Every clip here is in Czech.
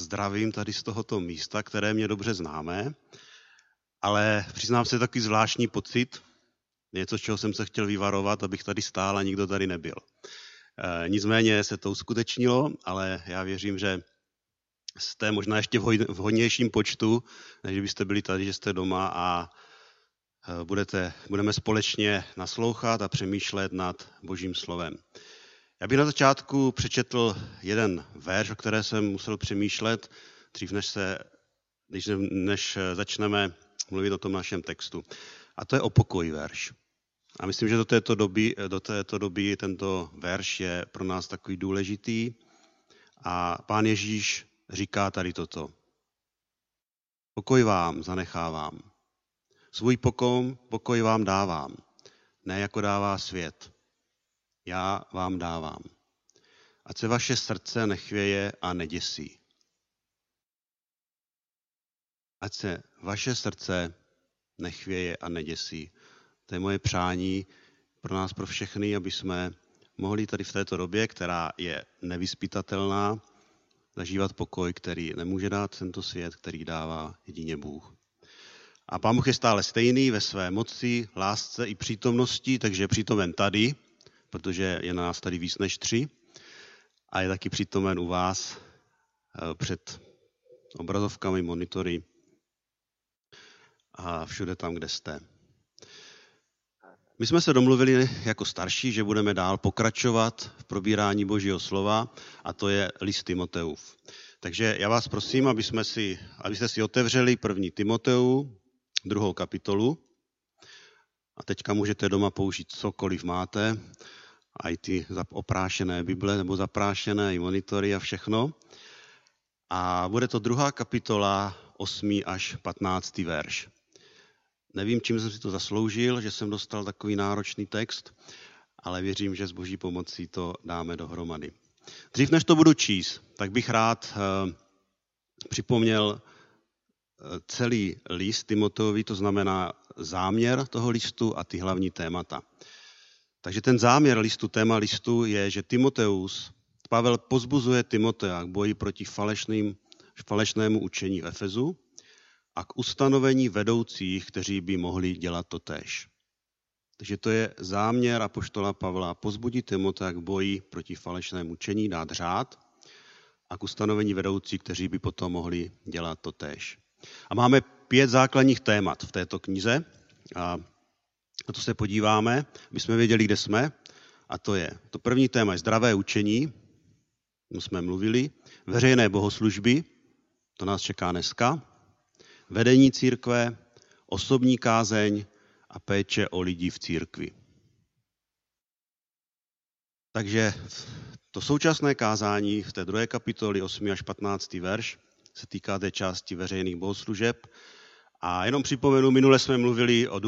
zdravím tady z tohoto místa, které mě dobře známe, ale přiznám se takový zvláštní pocit, něco, z čeho jsem se chtěl vyvarovat, abych tady stál a nikdo tady nebyl. E, nicméně se to uskutečnilo, ale já věřím, že jste možná ještě v hodnějším počtu, než byste byli tady, že jste doma a e, budete, budeme společně naslouchat a přemýšlet nad Božím slovem. Já bych na začátku přečetl jeden verš, o které jsem musel přemýšlet, dřív než, se, než, než začneme mluvit o tom našem textu. A to je o pokoj verš. A myslím, že do této, doby, do této doby tento verš je pro nás takový důležitý. A pán Ježíš říká tady toto. Pokoj vám zanechávám. Svůj pokoj, pokoj vám dávám. Ne jako dává svět já vám dávám. Ať se vaše srdce nechvěje a neděsí. Ať se vaše srdce nechvěje a neděsí. To je moje přání pro nás, pro všechny, aby jsme mohli tady v této době, která je nevyspytatelná, zažívat pokoj, který nemůže dát tento svět, který dává jedině Bůh. A Pán Bůh je stále stejný ve své moci, lásce i přítomnosti, takže je přítomen tady, protože je na nás tady víc než tři a je taky přítomen u vás eh, před obrazovkami, monitory a všude tam, kde jste. My jsme se domluvili jako starší, že budeme dál pokračovat v probírání Božího slova a to je list Timoteův. Takže já vás prosím, aby jsme si, abyste si otevřeli první Timoteu, druhou kapitolu. A teďka můžete doma použít cokoliv máte, i ty oprášené Bible nebo zaprášené i monitory a všechno. A bude to druhá kapitola, 8. až 15. verš. Nevím, čím jsem si to zasloužil, že jsem dostal takový náročný text, ale věřím, že s boží pomocí to dáme dohromady. Dřív než to budu číst, tak bych rád uh, připomněl eh, celý list Timoteovi, to znamená záměr toho listu a ty hlavní témata. Takže ten záměr listu, téma listu je, že Timoteus, Pavel pozbuzuje Timotea k boji proti falešným, falešnému učení v Efezu a k ustanovení vedoucích, kteří by mohli dělat to tež. Takže to je záměr apoštola Pavla pozbudit Timotea k boji proti falešnému učení, dát řád a k ustanovení vedoucích, kteří by potom mohli dělat to tež. A máme pět základních témat v této knize. A na to se podíváme, aby jsme věděli, kde jsme. A to je, to první téma je zdravé učení, o jsme mluvili, veřejné bohoslužby, to nás čeká dneska, vedení církve, osobní kázeň a péče o lidi v církvi. Takže to současné kázání v té druhé kapitoli 8 až 15. verš se týká té části veřejných bohoslužeb a jenom připomenu, minule jsme mluvili o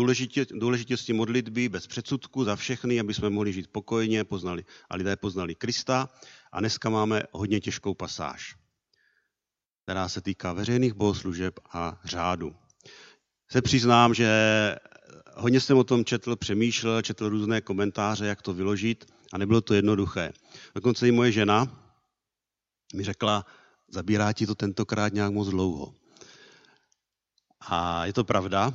důležitosti modlitby bez předsudku za všechny, aby jsme mohli žít pokojně poznali, a lidé poznali Krista. A dneska máme hodně těžkou pasáž, která se týká veřejných bohoslužeb a řádu. Se přiznám, že hodně jsem o tom četl, přemýšlel, četl různé komentáře, jak to vyložit a nebylo to jednoduché. Dokonce i moje žena mi řekla, zabírá ti to tentokrát nějak moc dlouho. A je to pravda.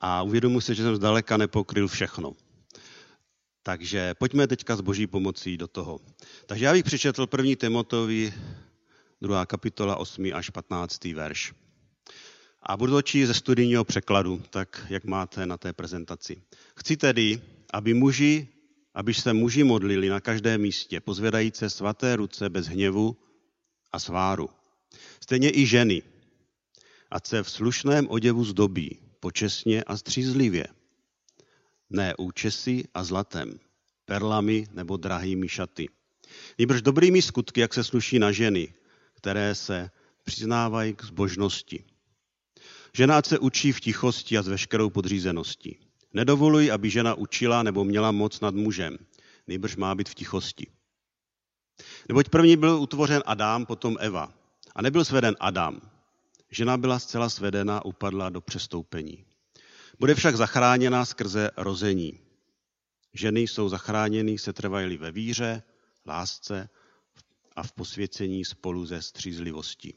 A uvědomuji si, že jsem zdaleka nepokryl všechno. Takže pojďme teďka s boží pomocí do toho. Takže já bych přečetl první Timotovi, druhá kapitola, 8. až 15. verš. A budu to číst ze studijního překladu, tak jak máte na té prezentaci. Chci tedy, aby muži, aby se muži modlili na každém místě, pozvedajíce svaté ruce bez hněvu a sváru. Stejně i ženy, ať se v slušném oděvu zdobí, počesně a střízlivě. Ne účesy a zlatem, perlami nebo drahými šaty. Nýbrž dobrými skutky, jak se sluší na ženy, které se přiznávají k zbožnosti. Žena se učí v tichosti a s veškerou podřízeností. Nedovoluj, aby žena učila nebo měla moc nad mužem. Nejbrž má být v tichosti. Neboť první byl utvořen Adam, potom Eva. A nebyl sveden Adam, Žena byla zcela svedena, upadla do přestoupení. Bude však zachráněna skrze rození. Ženy jsou zachráněny, se trvají ve víře, lásce a v posvěcení spolu ze střízlivostí.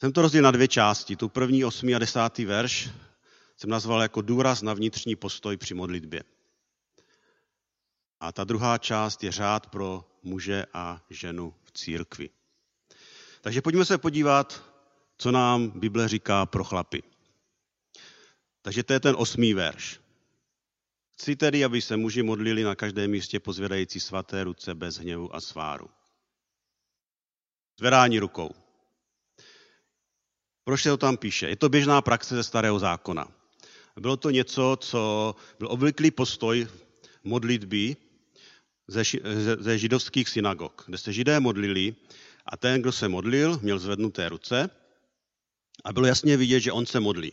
Jsem to rozdělil na dvě části. Tu první, osmý a desátý verš jsem nazval jako důraz na vnitřní postoj při modlitbě. A ta druhá část je řád pro muže a ženu v církvi. Takže pojďme se podívat, co nám Bible říká pro chlapy. Takže to je ten osmý verš. Chci tedy, aby se muži modlili na každém místě pozvědající svaté ruce bez hněvu a sváru. Zvedání rukou. Proč se to tam píše? Je to běžná praxe ze starého zákona. Bylo to něco, co byl obvyklý postoj modlitby ze, ze židovských synagog, kde se židé modlili a ten, kdo se modlil, měl zvednuté ruce a bylo jasně vidět, že on se modlí.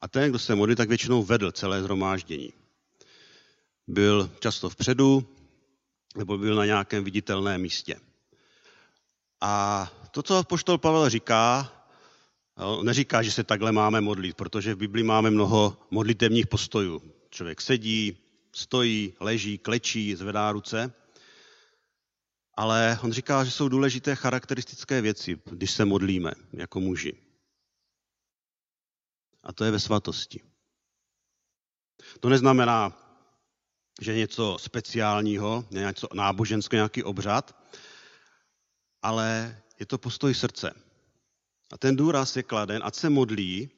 A ten, kdo se modlí, tak většinou vedl celé zhromáždění. Byl často vpředu nebo byl na nějakém viditelném místě. A to, co poštol Pavel říká, neříká, že se takhle máme modlit, protože v Biblii máme mnoho modlitevních postojů. Člověk sedí, stojí, leží, klečí, zvedá ruce. Ale on říká, že jsou důležité charakteristické věci, když se modlíme jako muži. A to je ve svatosti. To neznamená, že něco speciálního, něco náboženského, nějaký obřad, ale je to postoj srdce. A ten důraz je kladen, ať se modlí,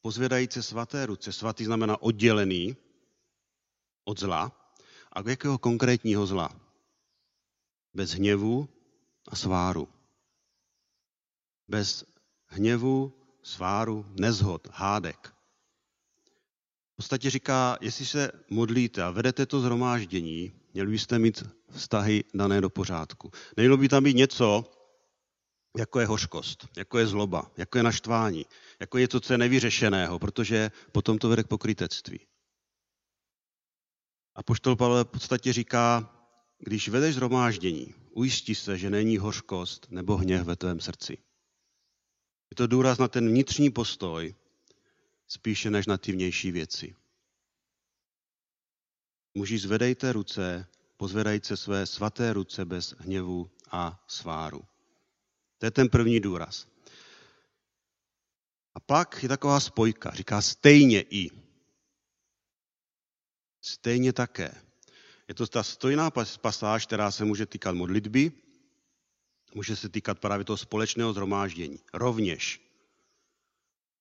pozvědající svaté ruce. Svatý znamená oddělený od zla. A k jakého konkrétního zla? Bez hněvu a sváru. Bez hněvu, sváru, nezhod, hádek. V podstatě říká, jestli se modlíte a vedete to zhromáždění, měli byste mít vztahy dané do pořádku. Nemělo by tam být něco, jako je hořkost, jako je zloba, jako je naštvání, jako je něco, co je nevyřešeného, protože potom to vede k pokrytectví. A poštol Pavel v podstatě říká, když vedeš zhromáždění, ujistí se, že není hořkost nebo hněv ve tvém srdci. Je to důraz na ten vnitřní postoj, spíše než na ty vnější věci. Muži, zvedejte ruce, pozvedajte své svaté ruce bez hněvu a sváru. To je ten první důraz. A pak je taková spojka, říká stejně i. Stejně také. Je to ta stojná pasáž, která se může týkat modlitby, může se týkat právě toho společného zhromáždění. Rovněž.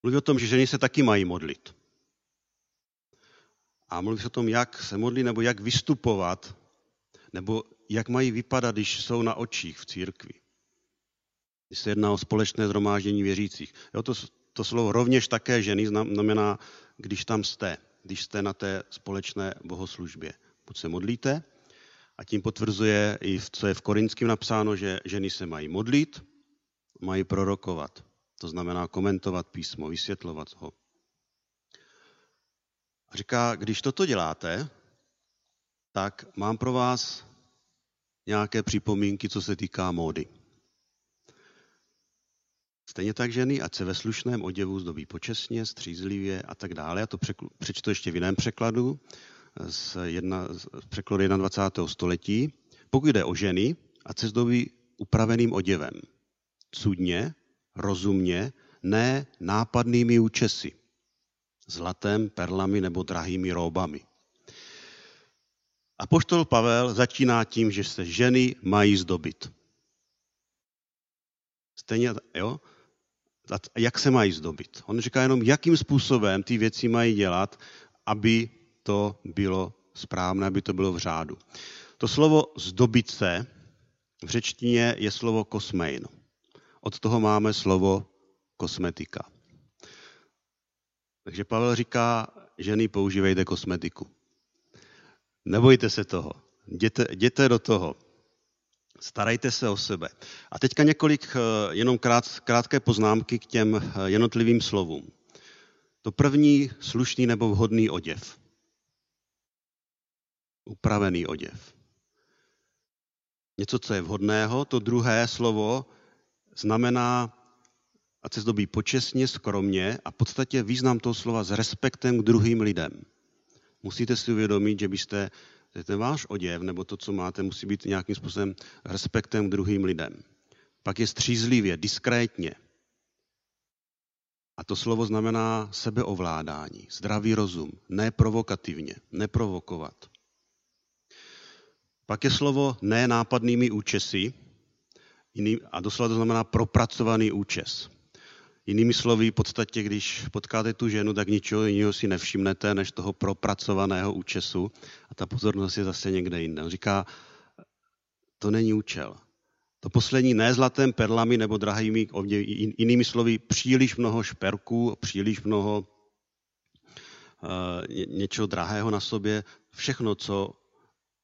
Mluví o tom, že ženy se taky mají modlit. A mluví se o tom, jak se modlí, nebo jak vystupovat, nebo jak mají vypadat, když jsou na očích v církvi když se jedná o společné zhromáždění věřících. Jo, to, to slovo rovněž také ženy znamená, když tam jste, když jste na té společné bohoslužbě. Buď se modlíte, a tím potvrzuje i, co je v Korinském napsáno, že ženy se mají modlit, mají prorokovat. To znamená komentovat písmo, vysvětlovat ho. A říká, když toto děláte, tak mám pro vás nějaké připomínky, co se týká módy. Stejně tak ženy, ať se ve slušném oděvu zdobí počesně, střízlivě a tak dále. Já to přečtu ještě v jiném překladu, z, jedna, z překladu 21. století. Pokud jde o ženy, se zdobí upraveným oděvem. Cudně, rozumně, ne nápadnými účesy. Zlatem, perlami nebo drahými róbami. A poštol Pavel začíná tím, že se ženy mají zdobit. Stejně, jo? jak se mají zdobit. On říká jenom, jakým způsobem ty věci mají dělat, aby to bylo správné, aby to bylo v řádu. To slovo zdobit se v řečtině je slovo kosmein. Od toho máme slovo kosmetika. Takže Pavel říká, ženy používejte kosmetiku. Nebojte se toho. Jděte, jděte do toho. Starajte se o sebe. A teďka několik eh, jenom krát, krátké poznámky k těm eh, jednotlivým slovům. To první, slušný nebo vhodný oděv. Upravený oděv. Něco, co je vhodného. To druhé slovo znamená, ať se zdobí počestně, skromně a v podstatě význam toho slova s respektem k druhým lidem. Musíte si uvědomit, že byste ten váš oděv nebo to, co máte, musí být nějakým způsobem respektem k druhým lidem. Pak je střízlivě, diskrétně. A to slovo znamená sebeovládání, zdravý rozum, neprovokativně, neprovokovat. Pak je slovo ne nápadnými účesy, a doslova to znamená propracovaný účes. Jinými slovy, v podstatě, když potkáte tu ženu, tak ničeho jiného si nevšimnete, než toho propracovaného účesu a ta pozornost je zase někde jinde. On říká, to není účel. To poslední ne zlatém perlami nebo drahými, jinými slovy, příliš mnoho šperků, příliš mnoho uh, něčeho drahého na sobě, všechno, co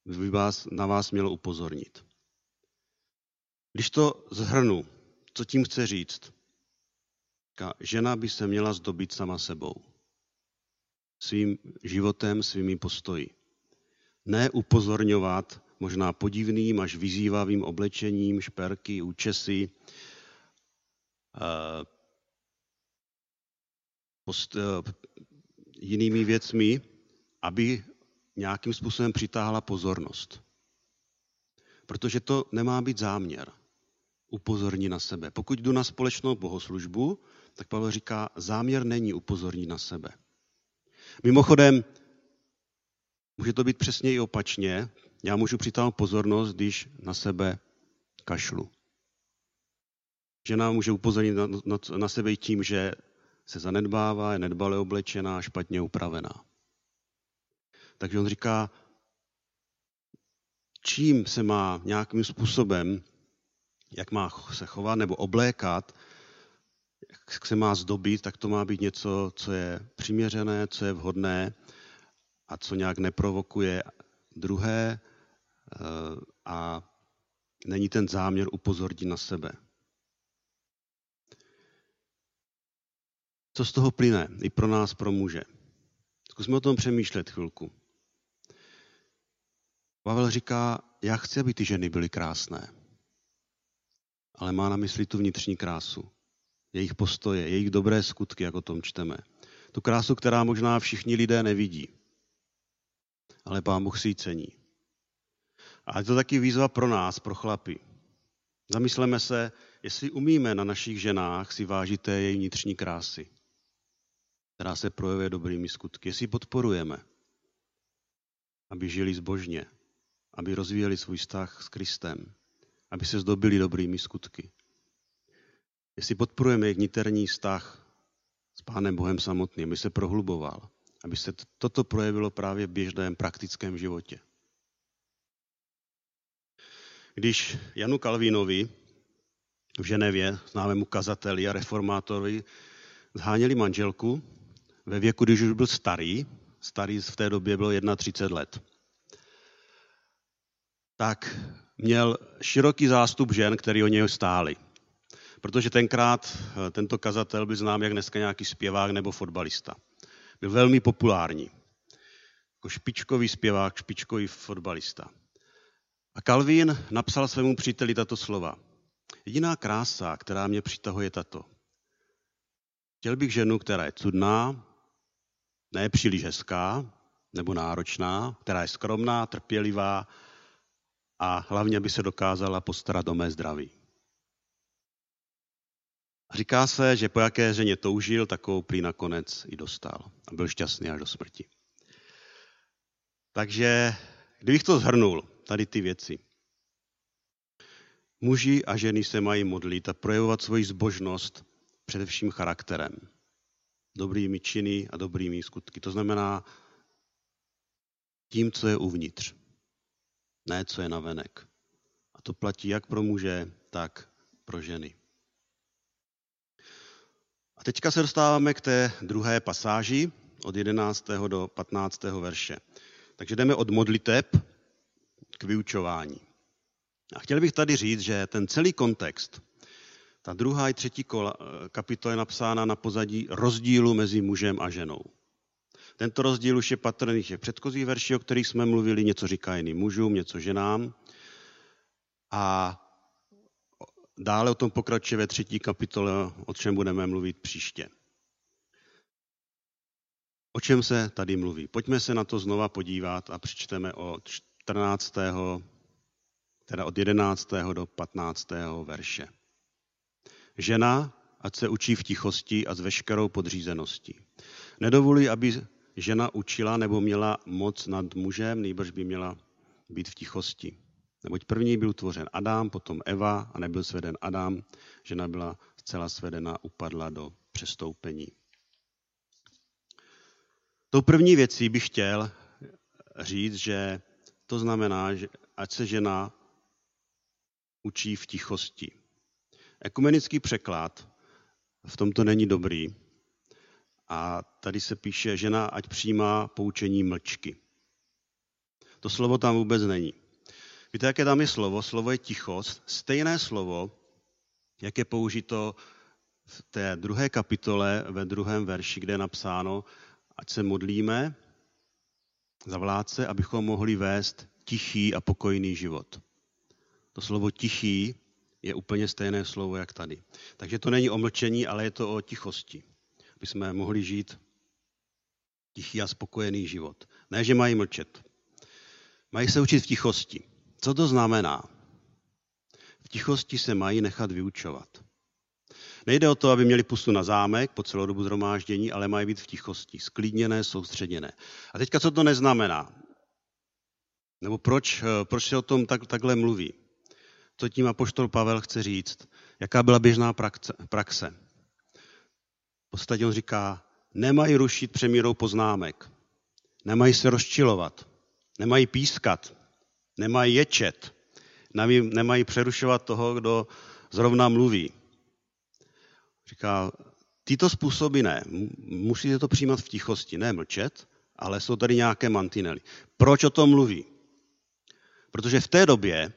by vás, na vás mělo upozornit. Když to zhrnu, co tím chce říct? Žena by se měla zdobit sama sebou. Svým životem, svými postoji. Ne upozorňovat možná podivným až vyzývavým oblečením, šperky, účesy, eh, post, eh, jinými věcmi, aby nějakým způsobem přitáhla pozornost. Protože to nemá být záměr. Upozorní na sebe. Pokud jdu na společnou bohoslužbu, tak Pavel říká, záměr není upozornit na sebe. Mimochodem, může to být přesně i opačně. Já můžu přitáhnout pozornost, když na sebe kašlu. Žena může upozornit na, na, na sebe i tím, že se zanedbává, je nedbale oblečená, špatně upravená. Takže on říká, čím se má nějakým způsobem, jak má se chovat nebo oblékat, jak se má zdobit, tak to má být něco, co je přiměřené, co je vhodné a co nějak neprovokuje druhé eh, a není ten záměr upozornit na sebe. Co z toho plyne i pro nás, pro muže? Zkusme o tom přemýšlet chvilku. Pavel říká, já chci, aby ty ženy byly krásné, ale má na mysli tu vnitřní krásu jejich postoje, jejich dobré skutky, jak o tom čteme. Tu krásu, která možná všichni lidé nevidí, ale Pán Bůh si ji cení. A je to taky výzva pro nás, pro chlapy. Zamysleme se, jestli umíme na našich ženách si vážit té její vnitřní krásy, která se projevuje dobrými skutky. Jestli podporujeme, aby žili zbožně, aby rozvíjeli svůj vztah s Kristem, aby se zdobili dobrými skutky. Jestli podporujeme jejich niterní vztah s Pánem Bohem samotným, aby se prohluboval, aby se toto projevilo právě v běžném praktickém životě. Když Janu Kalvínovi v Ženevě, známému kazateli a reformátorovi, zháněli manželku ve věku, když už byl starý, starý v té době bylo 31 let, tak měl široký zástup žen, který o něj stáli. Protože tenkrát eh, tento kazatel byl znám jak dneska nějaký zpěvák nebo fotbalista. Byl velmi populární. Jako špičkový zpěvák, špičkový fotbalista. A Kalvín napsal svému příteli tato slova. Jediná krása, která mě přitahuje, je tato. Chtěl bych ženu, která je cudná, ne příliš hezká nebo náročná, která je skromná, trpělivá a hlavně by se dokázala postarat o mé zdraví. Říká se, že po jaké ženě toužil, takovou prý nakonec i dostal. A byl šťastný až do smrti. Takže, kdybych to zhrnul, tady ty věci. Muži a ženy se mají modlit a projevovat svoji zbožnost především charakterem. Dobrými činy a dobrými skutky. To znamená tím, co je uvnitř. Ne, co je navenek. A to platí jak pro muže, tak pro ženy. A teďka se dostáváme k té druhé pasáži od 11. do 15. verše. Takže jdeme od modliteb k vyučování. A chtěl bych tady říct, že ten celý kontext, ta druhá i třetí kapitola je napsána na pozadí rozdílu mezi mužem a ženou. Tento rozdíl už je patrný v předchozích verších, o kterých jsme mluvili, něco říká jiným mužům, něco ženám. A Dále o tom pokračuje ve třetí kapitole, o čem budeme mluvit příště. O čem se tady mluví? Pojďme se na to znova podívat a přečteme o 14. teda od 11. do 15. verše. Žena, ať se učí v tichosti a s veškerou podřízeností. Nedovolí, aby žena učila nebo měla moc nad mužem, nejbrž by měla být v tichosti. Neboť první byl tvořen Adam, potom Eva a nebyl sveden Adam. Žena byla zcela svedena, upadla do přestoupení. Tou první věcí bych chtěl říct, že to znamená, že ať se žena učí v tichosti. Ekumenický překlad v tomto není dobrý. A tady se píše, žena ať přijímá poučení mlčky. To slovo tam vůbec není. Víte, jaké tam je slovo? Slovo je tichost. Stejné slovo, jak je použito v té druhé kapitole, ve druhém verši, kde je napsáno, ať se modlíme za vládce, abychom mohli vést tichý a pokojný život. To slovo tichý je úplně stejné slovo, jak tady. Takže to není o mlčení, ale je to o tichosti. Aby jsme mohli žít tichý a spokojený život. Ne, že mají mlčet. Mají se učit v tichosti. Co to znamená? V tichosti se mají nechat vyučovat. Nejde o to, aby měli pustu na zámek po celou dobu zhromáždění, ale mají být v tichosti, sklidněné, soustředěné. A teďka, co to neznamená? Nebo proč, eh, proč se o tom tak, takhle mluví? Co tím apoštol Pavel chce říct? Jaká byla běžná praxe? V podstatě on říká, nemají rušit přemírou poznámek, nemají se rozčilovat, nemají pískat, nemají ječet, nemají přerušovat toho, kdo zrovna mluví. Říká, tyto způsoby ne. Musíte to přijímat v tichosti, ne mlčet, ale jsou tady nějaké mantinely. Proč o tom mluví? Protože v té době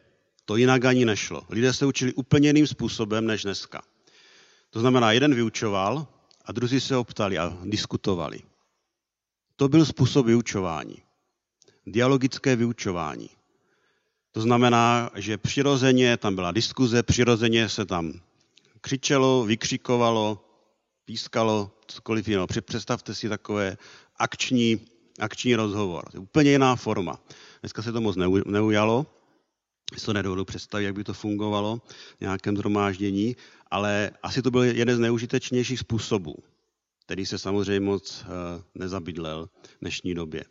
to jinak ani nešlo. Lidé se učili úplně jiným způsobem než dneska. To znamená, jeden vyučoval a druzí se optali a diskutovali. To byl způsob vyučování. Dialogické vyučování. To znamená, že přirozeně tam byla diskuze, přirozeně se tam křičelo, vykřikovalo, pískalo, cokoliv jiného. Představte si takové akční, akční rozhovor. To je úplně jiná forma. Dneska se to moc neujalo, si to nedovedu představit, jak by to fungovalo v nějakém zhromáždění, ale asi to byl jeden z neužitečnějších způsobů, který se samozřejmě moc eh, nezabydlel v dnešní době.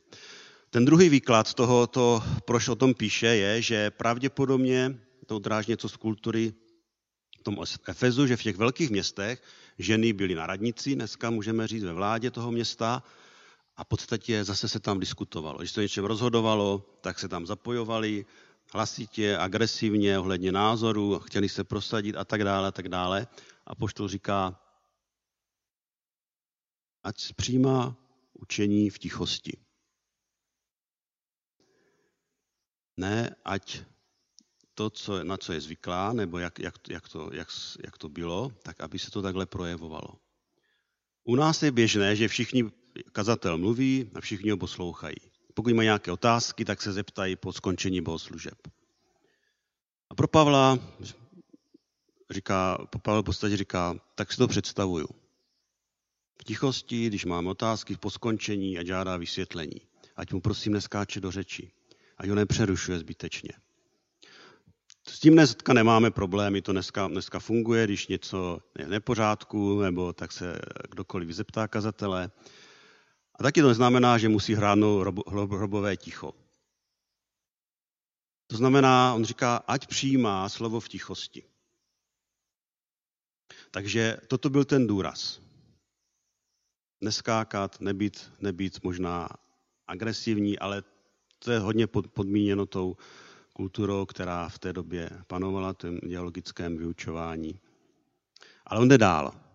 Ten druhý výklad toho, to, proč o tom píše, je, že pravděpodobně to odráží něco z kultury v tom Efezu, že v těch velkých městech ženy byly na radnici, dneska můžeme říct ve vládě toho města, a v podstatě zase se tam diskutovalo. Když se něčem rozhodovalo, tak se tam zapojovali, hlasitě, agresivně, ohledně názoru, chtěli se prosadit a tak dále, a tak dále. A poštol říká, ať přijímá učení v tichosti. Ne, ať to, co, na co je zvyklá, nebo jak, jak, jak, to, jak, jak to bylo, tak aby se to takhle projevovalo. U nás je běžné, že všichni kazatel mluví a všichni ho poslouchají. Pokud mají nějaké otázky, tak se zeptají po skončení bohoslužeb. A pro Pavla říká, Pavel v podstatě říká, tak si to představuju. V tichosti, když máme otázky po skončení a žádá vysvětlení. Ať mu prosím neskáče do řeči. Ať ho nepřerušuje zbytečně. S tím dneska nemáme problémy, to dneska, dneska funguje, když něco je nepořádku, nebo tak se kdokoliv zeptá kazatele. A taky to neznamená, že musí hrádnout hrobové ticho. To znamená, on říká, ať přijímá slovo v tichosti. Takže toto byl ten důraz. Neskákat, nebýt, nebýt možná agresivní, ale to je hodně podmíněno tou kulturou, která v té době panovala, tím dialogickém vyučování. Ale on jde dál.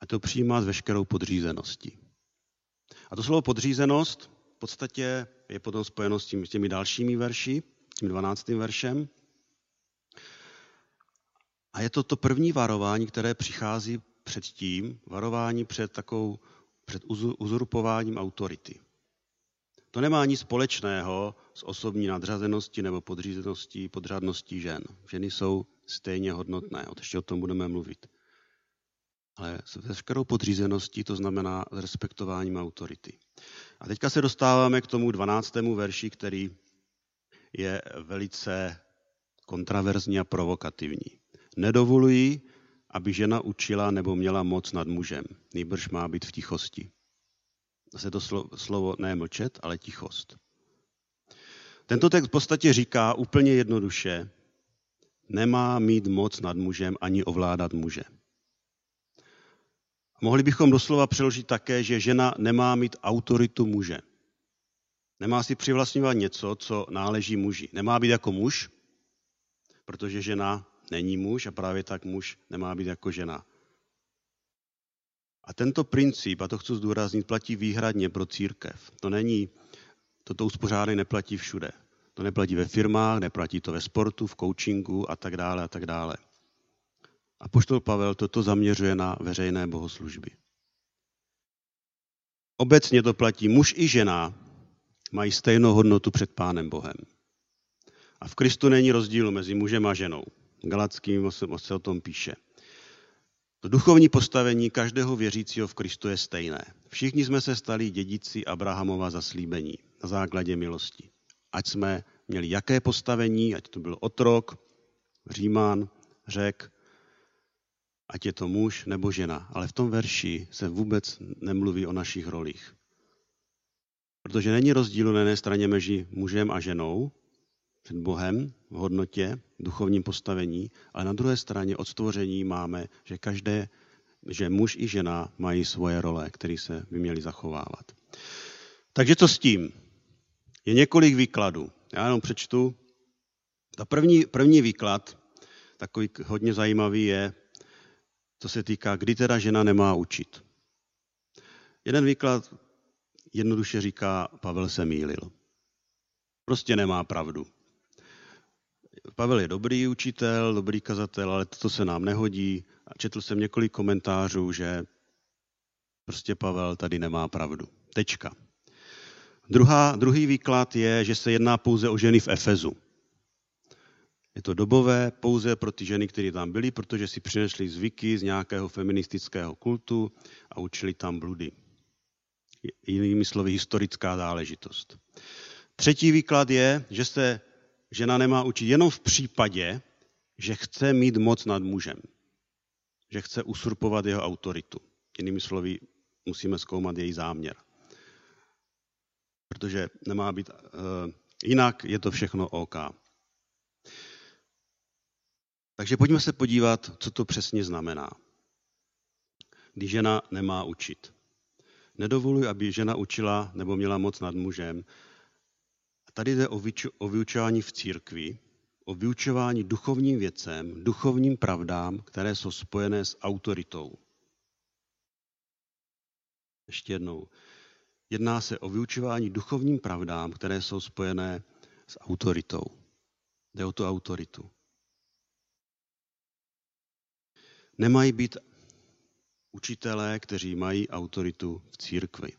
A to přijímá s veškerou podřízeností. A to slovo podřízenost v podstatě je potom spojeno s, tím, s těmi dalšími verši, tím 12. veršem. A je to to první varování, které přichází před tím, varování před takovou, před uzurpováním autority. To nemá nic společného s osobní nadřazeností nebo podřízeností, podřadností žen. Ženy jsou stejně hodnotné, ještě o tom budeme mluvit ale s veškerou podřízeností, to znamená s respektováním autority. A teďka se dostáváme k tomu 12. verši, který je velice kontraverzní a provokativní. Nedovolují, aby žena učila nebo měla moc nad mužem. Nejbrž má být v tichosti. Zase to slovo ne mlčet, ale tichost. Tento text v podstatě říká úplně jednoduše, nemá mít moc nad mužem ani ovládat muže. Mohli bychom doslova přeložit také, že žena nemá mít autoritu muže. Nemá si přivlastňovat něco, co náleží muži. Nemá být jako muž, protože žena není muž a právě tak muž nemá být jako žena. A tento princip, a to chci zdůraznit, platí výhradně pro církev. To není, toto uspořádání neplatí všude. To neplatí ve firmách, neplatí to ve sportu, v coachingu a tak dále a tak dále. A poštol Pavel toto zaměřuje na veřejné bohoslužby. Obecně to platí muž i žena mají stejnou hodnotu před Pánem Bohem. A v Kristu není rozdílu mezi mužem a ženou. Galackým se o tom píše. To duchovní postavení každého věřícího v Kristu je stejné. Všichni jsme se stali dědici Abrahamova zaslíbení na základě milosti. Ať jsme měli jaké postavení, ať to byl otrok, římán, řek, ať je to muž nebo žena. Ale v tom verši se vůbec nemluví o našich rolích. Protože není rozdílu na jedné straně mezi mužem a ženou, před Bohem v hodnotě, v duchovním postavení, ale na druhé straně od stvoření máme, že každé, že muž i žena mají svoje role, které se by měly zachovávat. Takže co s tím? Je několik výkladů. Já jenom přečtu. Ta první, první výklad, takový hodně zajímavý, je, co se týká, kdy teda žena nemá učit. Jeden výklad jednoduše říká, Pavel se mýlil. Prostě nemá pravdu. Pavel je dobrý učitel, dobrý kazatel, ale toto se nám nehodí. A četl jsem několik komentářů, že prostě Pavel tady nemá pravdu. Tečka. Druhá, druhý výklad je, že se jedná pouze o ženy v Efezu. Je to dobové pouze pro ty ženy, které tam byly, protože si přinesly zvyky z nějakého feministického kultu a učili tam bludy. Jinými slovy, historická záležitost. Třetí výklad je, že se žena nemá učit jenom v případě, že chce mít moc nad mužem. Že chce usurpovat jeho autoritu. Jinými slovy, musíme zkoumat její záměr. Protože nemá být, uh, jinak je to všechno OK. Takže pojďme se podívat, co to přesně znamená. Když žena nemá učit. Nedovoluj, aby žena učila nebo měla moc nad mužem, Tady jde o vyučování v církvi, o vyučování duchovním věcem, duchovním pravdám, které jsou spojené s autoritou. Ještě jednou. Jedná se o vyučování duchovním pravdám, které jsou spojené s autoritou. Jde o tu autoritu. Nemají být učitelé, kteří mají autoritu v církvi,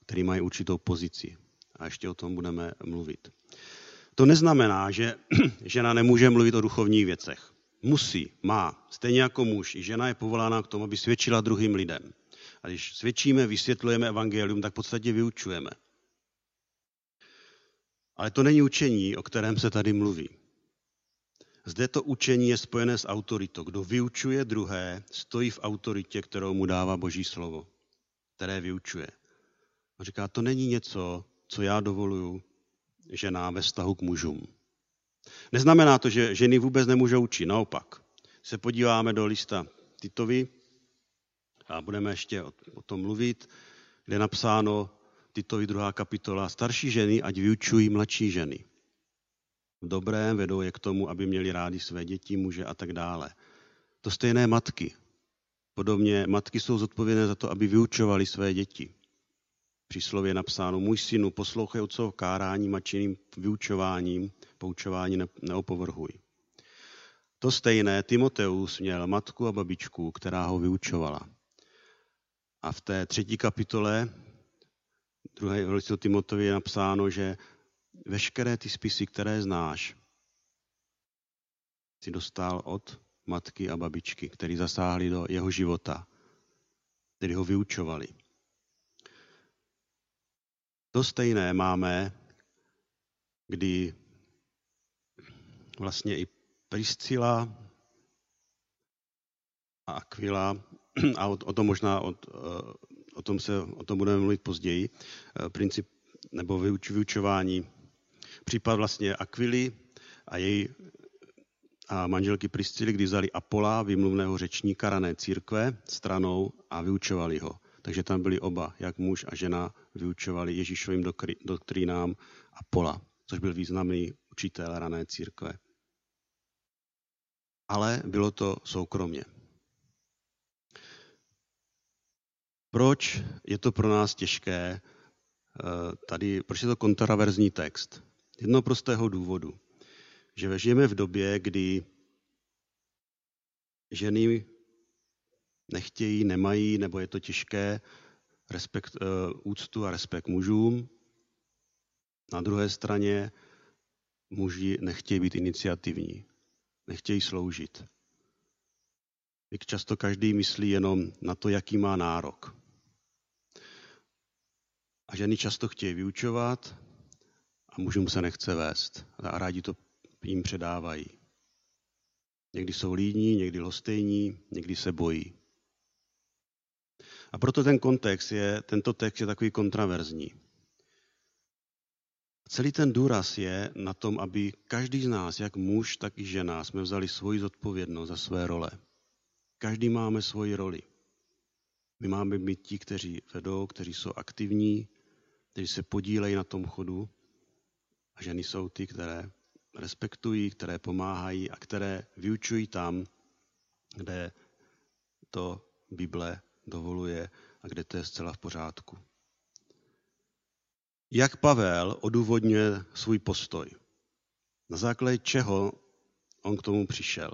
kteří mají určitou pozici a ještě o tom budeme mluvit. To neznamená, že žena nemůže mluvit o duchovních věcech. Musí, má, stejně jako muž. I žena je povolána k tomu, aby svědčila druhým lidem. A když svědčíme, vysvětlujeme evangelium, tak v podstatě vyučujeme. Ale to není učení, o kterém se tady mluví. Zde to učení je spojené s autoritou. Kdo vyučuje druhé, stojí v autoritě, kterou mu dává Boží slovo, které vyučuje. A říká, to není něco, co já dovoluju ženám ve vztahu k mužům. Neznamená to, že ženy vůbec nemůžou učit, naopak. Se podíváme do lista Titovi a budeme ještě o, tom mluvit, kde je napsáno Titovi druhá kapitola, starší ženy, ať vyučují mladší ženy. V dobrém vedou je k tomu, aby měli rádi své děti, muže a tak dále. To stejné matky. Podobně matky jsou zodpovědné za to, aby vyučovali své děti příslově napsáno, můj synu, poslouchej otcovo káráním a činným vyučováním, poučování neopovrhuj. To stejné Timoteus měl matku a babičku, která ho vyučovala. A v té třetí kapitole druhé listu Timotovi je napsáno, že veškeré ty spisy, které znáš, si dostal od matky a babičky, který zasáhli do jeho života, který ho vyučovali. To stejné máme, kdy vlastně i Priscila a Aquila, a o, o tom možná o, o, tom se, o tom budeme mluvit později, princip nebo vyučování, případ vlastně Aquily a její a manželky Priscily, kdy vzali Apola, vymluvného řečníka rané církve, stranou a vyučovali ho. Takže tam byli oba, jak muž a žena, vyučovali Ježíšovým doktrínám Apola, což byl významný učitel rané církve. Ale bylo to soukromně. Proč je to pro nás těžké eh, tady, proč je to kontraverzní text? Jedno prostého důvodu že žijeme v době, kdy ženy nechtějí, nemají, nebo je to těžké respekt, uh, úctu a respekt mužům. Na druhé straně muži nechtějí být iniciativní, nechtějí sloužit. Jak často každý myslí jenom na to, jaký má nárok. A ženy často chtějí vyučovat a mužům se nechce vést. A rádi to jim předávají. Někdy jsou lídní, někdy lhostejní, někdy se bojí. A proto ten kontext je, tento text je takový kontraverzní. Celý ten důraz je na tom, aby každý z nás, jak muž, tak i žena, jsme vzali svoji zodpovědnost za své role. Každý máme svoji roli. My máme být ti, kteří vedou, kteří jsou aktivní, kteří se podílejí na tom chodu. A ženy jsou ty, které respektují, které pomáhají a které vyučují tam, kde to Bible dovoluje a kde to je zcela v pořádku. Jak Pavel odůvodňuje svůj postoj? Na základě čeho on k tomu přišel?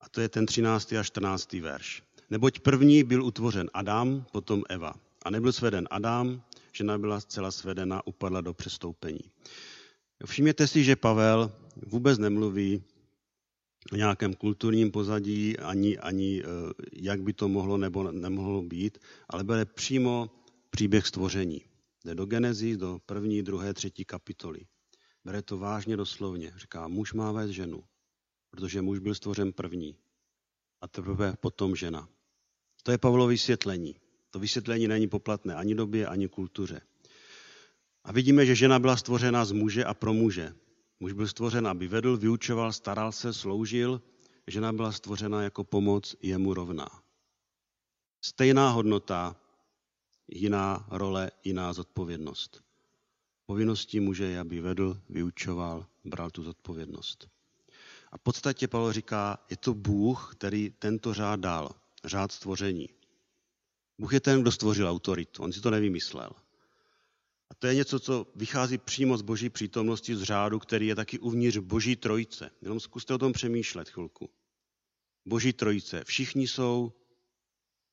A to je ten 13. a 14. verš. Neboť první byl utvořen Adam, potom Eva. A nebyl sveden Adam, žena byla zcela svedena, upadla do přestoupení. Všimněte si, že Pavel vůbec nemluví o nějakém kulturním pozadí, ani, ani eh, jak by to mohlo nebo nemohlo být, ale bere přímo příběh stvoření. Jde do Genezí, do první, druhé, třetí kapitoly. Bere to vážně doslovně. Říká, muž má vést ženu, protože muž byl stvořen první a teprve potom žena. To je Pavlovo vysvětlení. To vysvětlení není poplatné ani době, ani kultuře. A vidíme, že žena byla stvořena z muže a pro muže. Muž byl stvořen, aby vedl, vyučoval, staral se, sloužil. Žena byla stvořena jako pomoc jemu rovná. Stejná hodnota, jiná role, jiná zodpovědnost. Povinností muže je, aby vedl, vyučoval, bral tu zodpovědnost. A v podstatě Pavel říká, je to Bůh, který tento řád dal, řád stvoření. Bůh je ten, kdo stvořil autoritu, on si to nevymyslel. A to je něco, co vychází přímo z boží přítomnosti, z řádu, který je taky uvnitř boží trojice. Jenom zkuste o tom přemýšlet chvilku. Boží trojice. Všichni jsou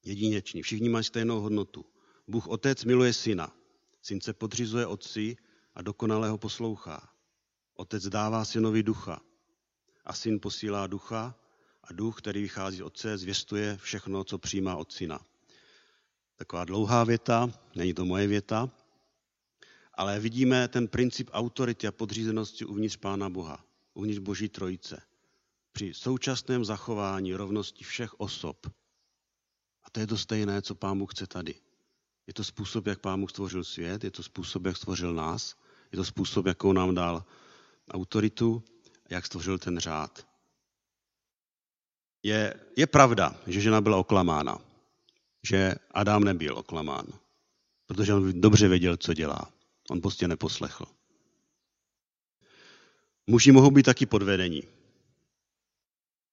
jedineční, všichni mají stejnou hodnotu. Bůh Otec miluje syna. Syn se podřizuje otci a dokonale ho poslouchá. Otec dává synovi ducha a syn posílá ducha a duch, který vychází z otce, zvěstuje všechno, co přijímá od syna. Taková dlouhá věta, není to moje věta, ale vidíme ten princip autority a podřízenosti uvnitř Pána Boha, uvnitř Boží trojice. Při současném zachování rovnosti všech osob. A to je to stejné, co Pán Bůh chce tady. Je to způsob, jak Pán Bůh stvořil svět, je to způsob, jak stvořil nás, je to způsob, jakou nám dal autoritu, jak stvořil ten řád. Je, je pravda, že žena byla oklamána, že Adam nebyl oklamán, protože on dobře věděl, co dělá. On prostě neposlechl. Muži mohou být taky podvedení.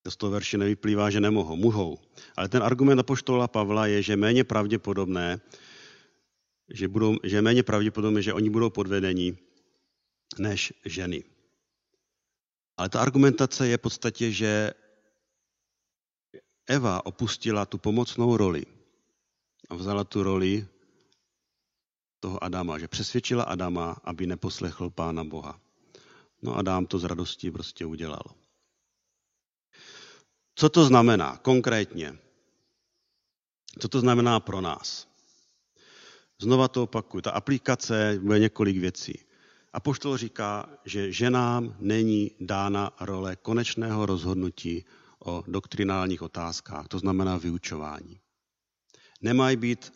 Z toho verše nevyplývá, že nemohou. Mohou. Ale ten argument apoštola Pavla je, že méně pravděpodobné, že, budou, že méně pravděpodobné, že oni budou podvedení než ženy. Ale ta argumentace je v podstatě, že Eva opustila tu pomocnou roli a vzala tu roli toho Adama, že přesvědčila Adama, aby neposlechl Pána Boha. No Adam to z radosti prostě udělal. Co to znamená konkrétně? Co to znamená pro nás? Znova to opakuju. Ta aplikace bude několik věcí. Apoštol říká, že ženám není dána role konečného rozhodnutí o doktrinálních otázkách, to znamená vyučování. Nemají být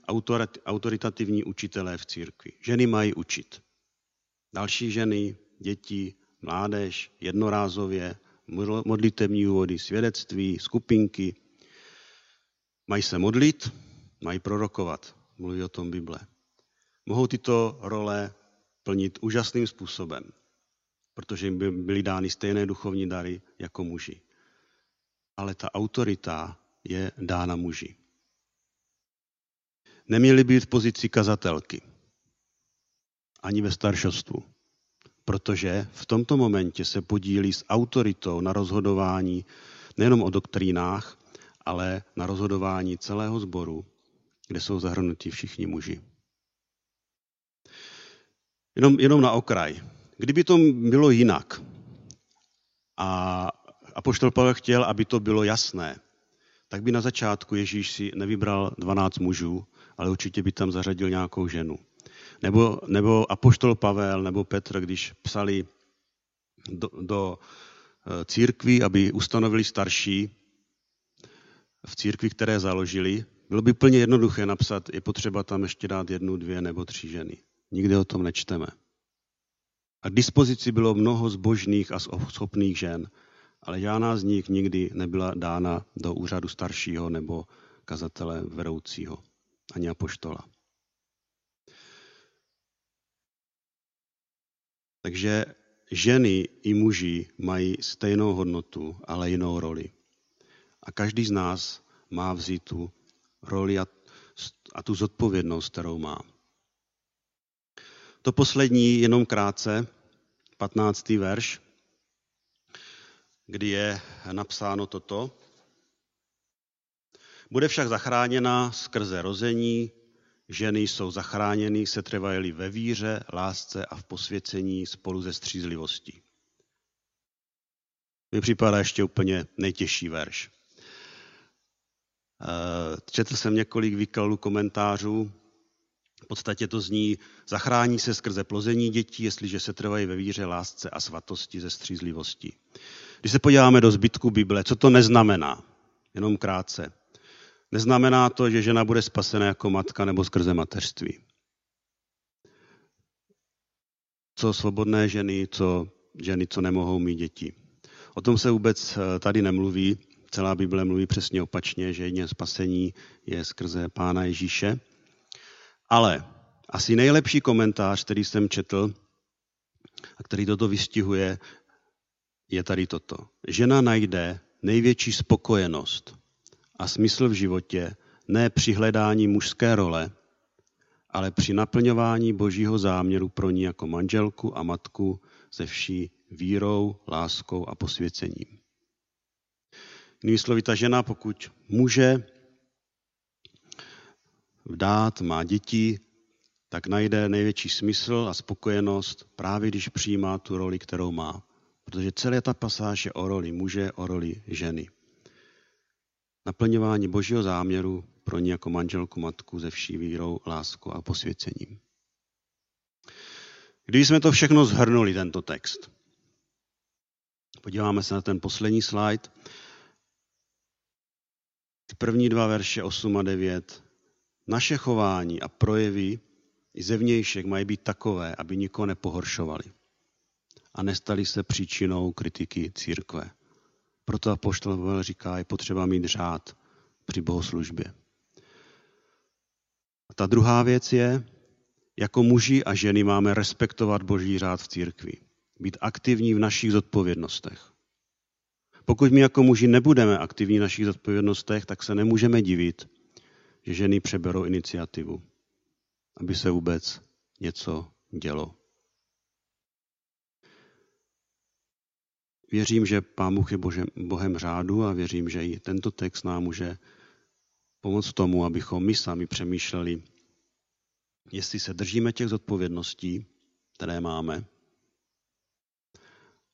autoritativní učitelé v církvi. Ženy mají učit. Další ženy, děti, mládež, jednorázově, modlitební úvody, svědectví, skupinky. Mají se modlit, mají prorokovat. Mluví o tom Bible. Mohou tyto role plnit úžasným způsobem, protože jim by byly dány stejné duchovní dary jako muži. Ale ta autorita je dána muži. Neměli být v pozici kazatelky, ani ve staršostvu, protože v tomto momentě se podílí s autoritou na rozhodování nejenom o doktrínách, ale na rozhodování celého sboru, kde jsou zahrnutí všichni muži. Jenom, jenom na okraj. Kdyby to bylo jinak a apoštol Pavel chtěl, aby to bylo jasné, tak by na začátku Ježíš si nevybral 12 mužů, ale určitě by tam zařadil nějakou ženu. Nebo, nebo apoštol Pavel nebo Petr, když psali do, do eh, církví, aby ustanovili starší v církvi, které založili, bylo by plně jednoduché napsat, je potřeba tam ještě dát jednu, dvě nebo tři ženy. Nikdy o tom nečteme. A k dispozici bylo mnoho zbožných a schopných žen, ale žádná z nich nikdy nebyla dána do úřadu staršího nebo kazatele vedoucího, ani apoštola. Takže ženy i muži mají stejnou hodnotu, ale jinou roli. A každý z nás má vzít tu roli a, tu zodpovědnost, kterou má. To poslední, jenom krátce, 15. verš, kdy je napsáno toto. Bude však zachráněna skrze rození, ženy jsou zachráněny, se trvají ve víře, lásce a v posvěcení spolu ze střízlivostí. Mi připadá ještě úplně nejtěžší verš. Eh, četl jsem několik výkladů komentářů. V podstatě to zní, zachrání se skrze plození dětí, jestliže se trvají ve víře, lásce a svatosti ze střízlivosti. Když se podíváme do zbytku Bible, co to neznamená? Jenom krátce. Neznamená to, že žena bude spasena jako matka nebo skrze mateřství. Co svobodné ženy, co ženy, co nemohou mít děti. O tom se vůbec eh, tady nemluví. Celá Bible mluví přesně opačně, že jedině spasení je skrze Pána Ježíše. Ale asi nejlepší komentář, který jsem četl a který toto vystihuje, je tady toto. Žena najde největší spokojenost a smysl v životě ne při hledání mužské role, ale při naplňování božího záměru pro ní jako manželku a matku ze vší vírou, láskou a posvěcením. Jinými slovy, ta žena, pokud může vdát, má děti, tak najde největší smysl a spokojenost právě když přijímá tu roli, kterou má. Protože celá ta pasáž je o roli muže, o roli ženy. Naplňování božího záměru pro ní jako manželku, matku ze vší vírou, láskou a posvěcením. Když jsme to všechno zhrnuli, tento text, podíváme se na ten poslední slide, ty první dva verše 8 a 9. Naše chování a projevy i zevnějšek mají být takové, aby nikoho nepohoršovali a nestali se příčinou kritiky církve. Proto apoštol Pavel říká, je potřeba mít řád při bohoslužbě. A ta druhá věc je, jako muži a ženy máme respektovat boží řád v církvi. Být aktivní v našich zodpovědnostech. Pokud my jako muži nebudeme aktivní v našich zodpovědnostech, tak se nemůžeme divit, že ženy přeberou iniciativu, aby se vůbec něco dělo. Věřím, že Pán Bůh je božem, Bohem řádu a věřím, že i tento text nám může pomoct tomu, abychom my sami přemýšleli, jestli se držíme těch zodpovědností, které máme,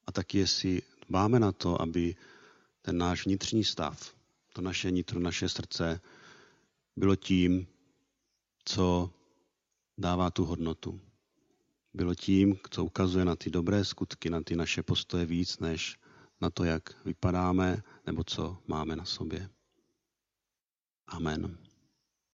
a taky jestli dbáme na to, aby ten náš vnitřní stav, to naše nitro, naše srdce bylo tím, co dává tu hodnotu bylo tím, co ukazuje na ty dobré skutky, na ty naše postoje víc, než na to, jak vypadáme nebo co máme na sobě. Amen.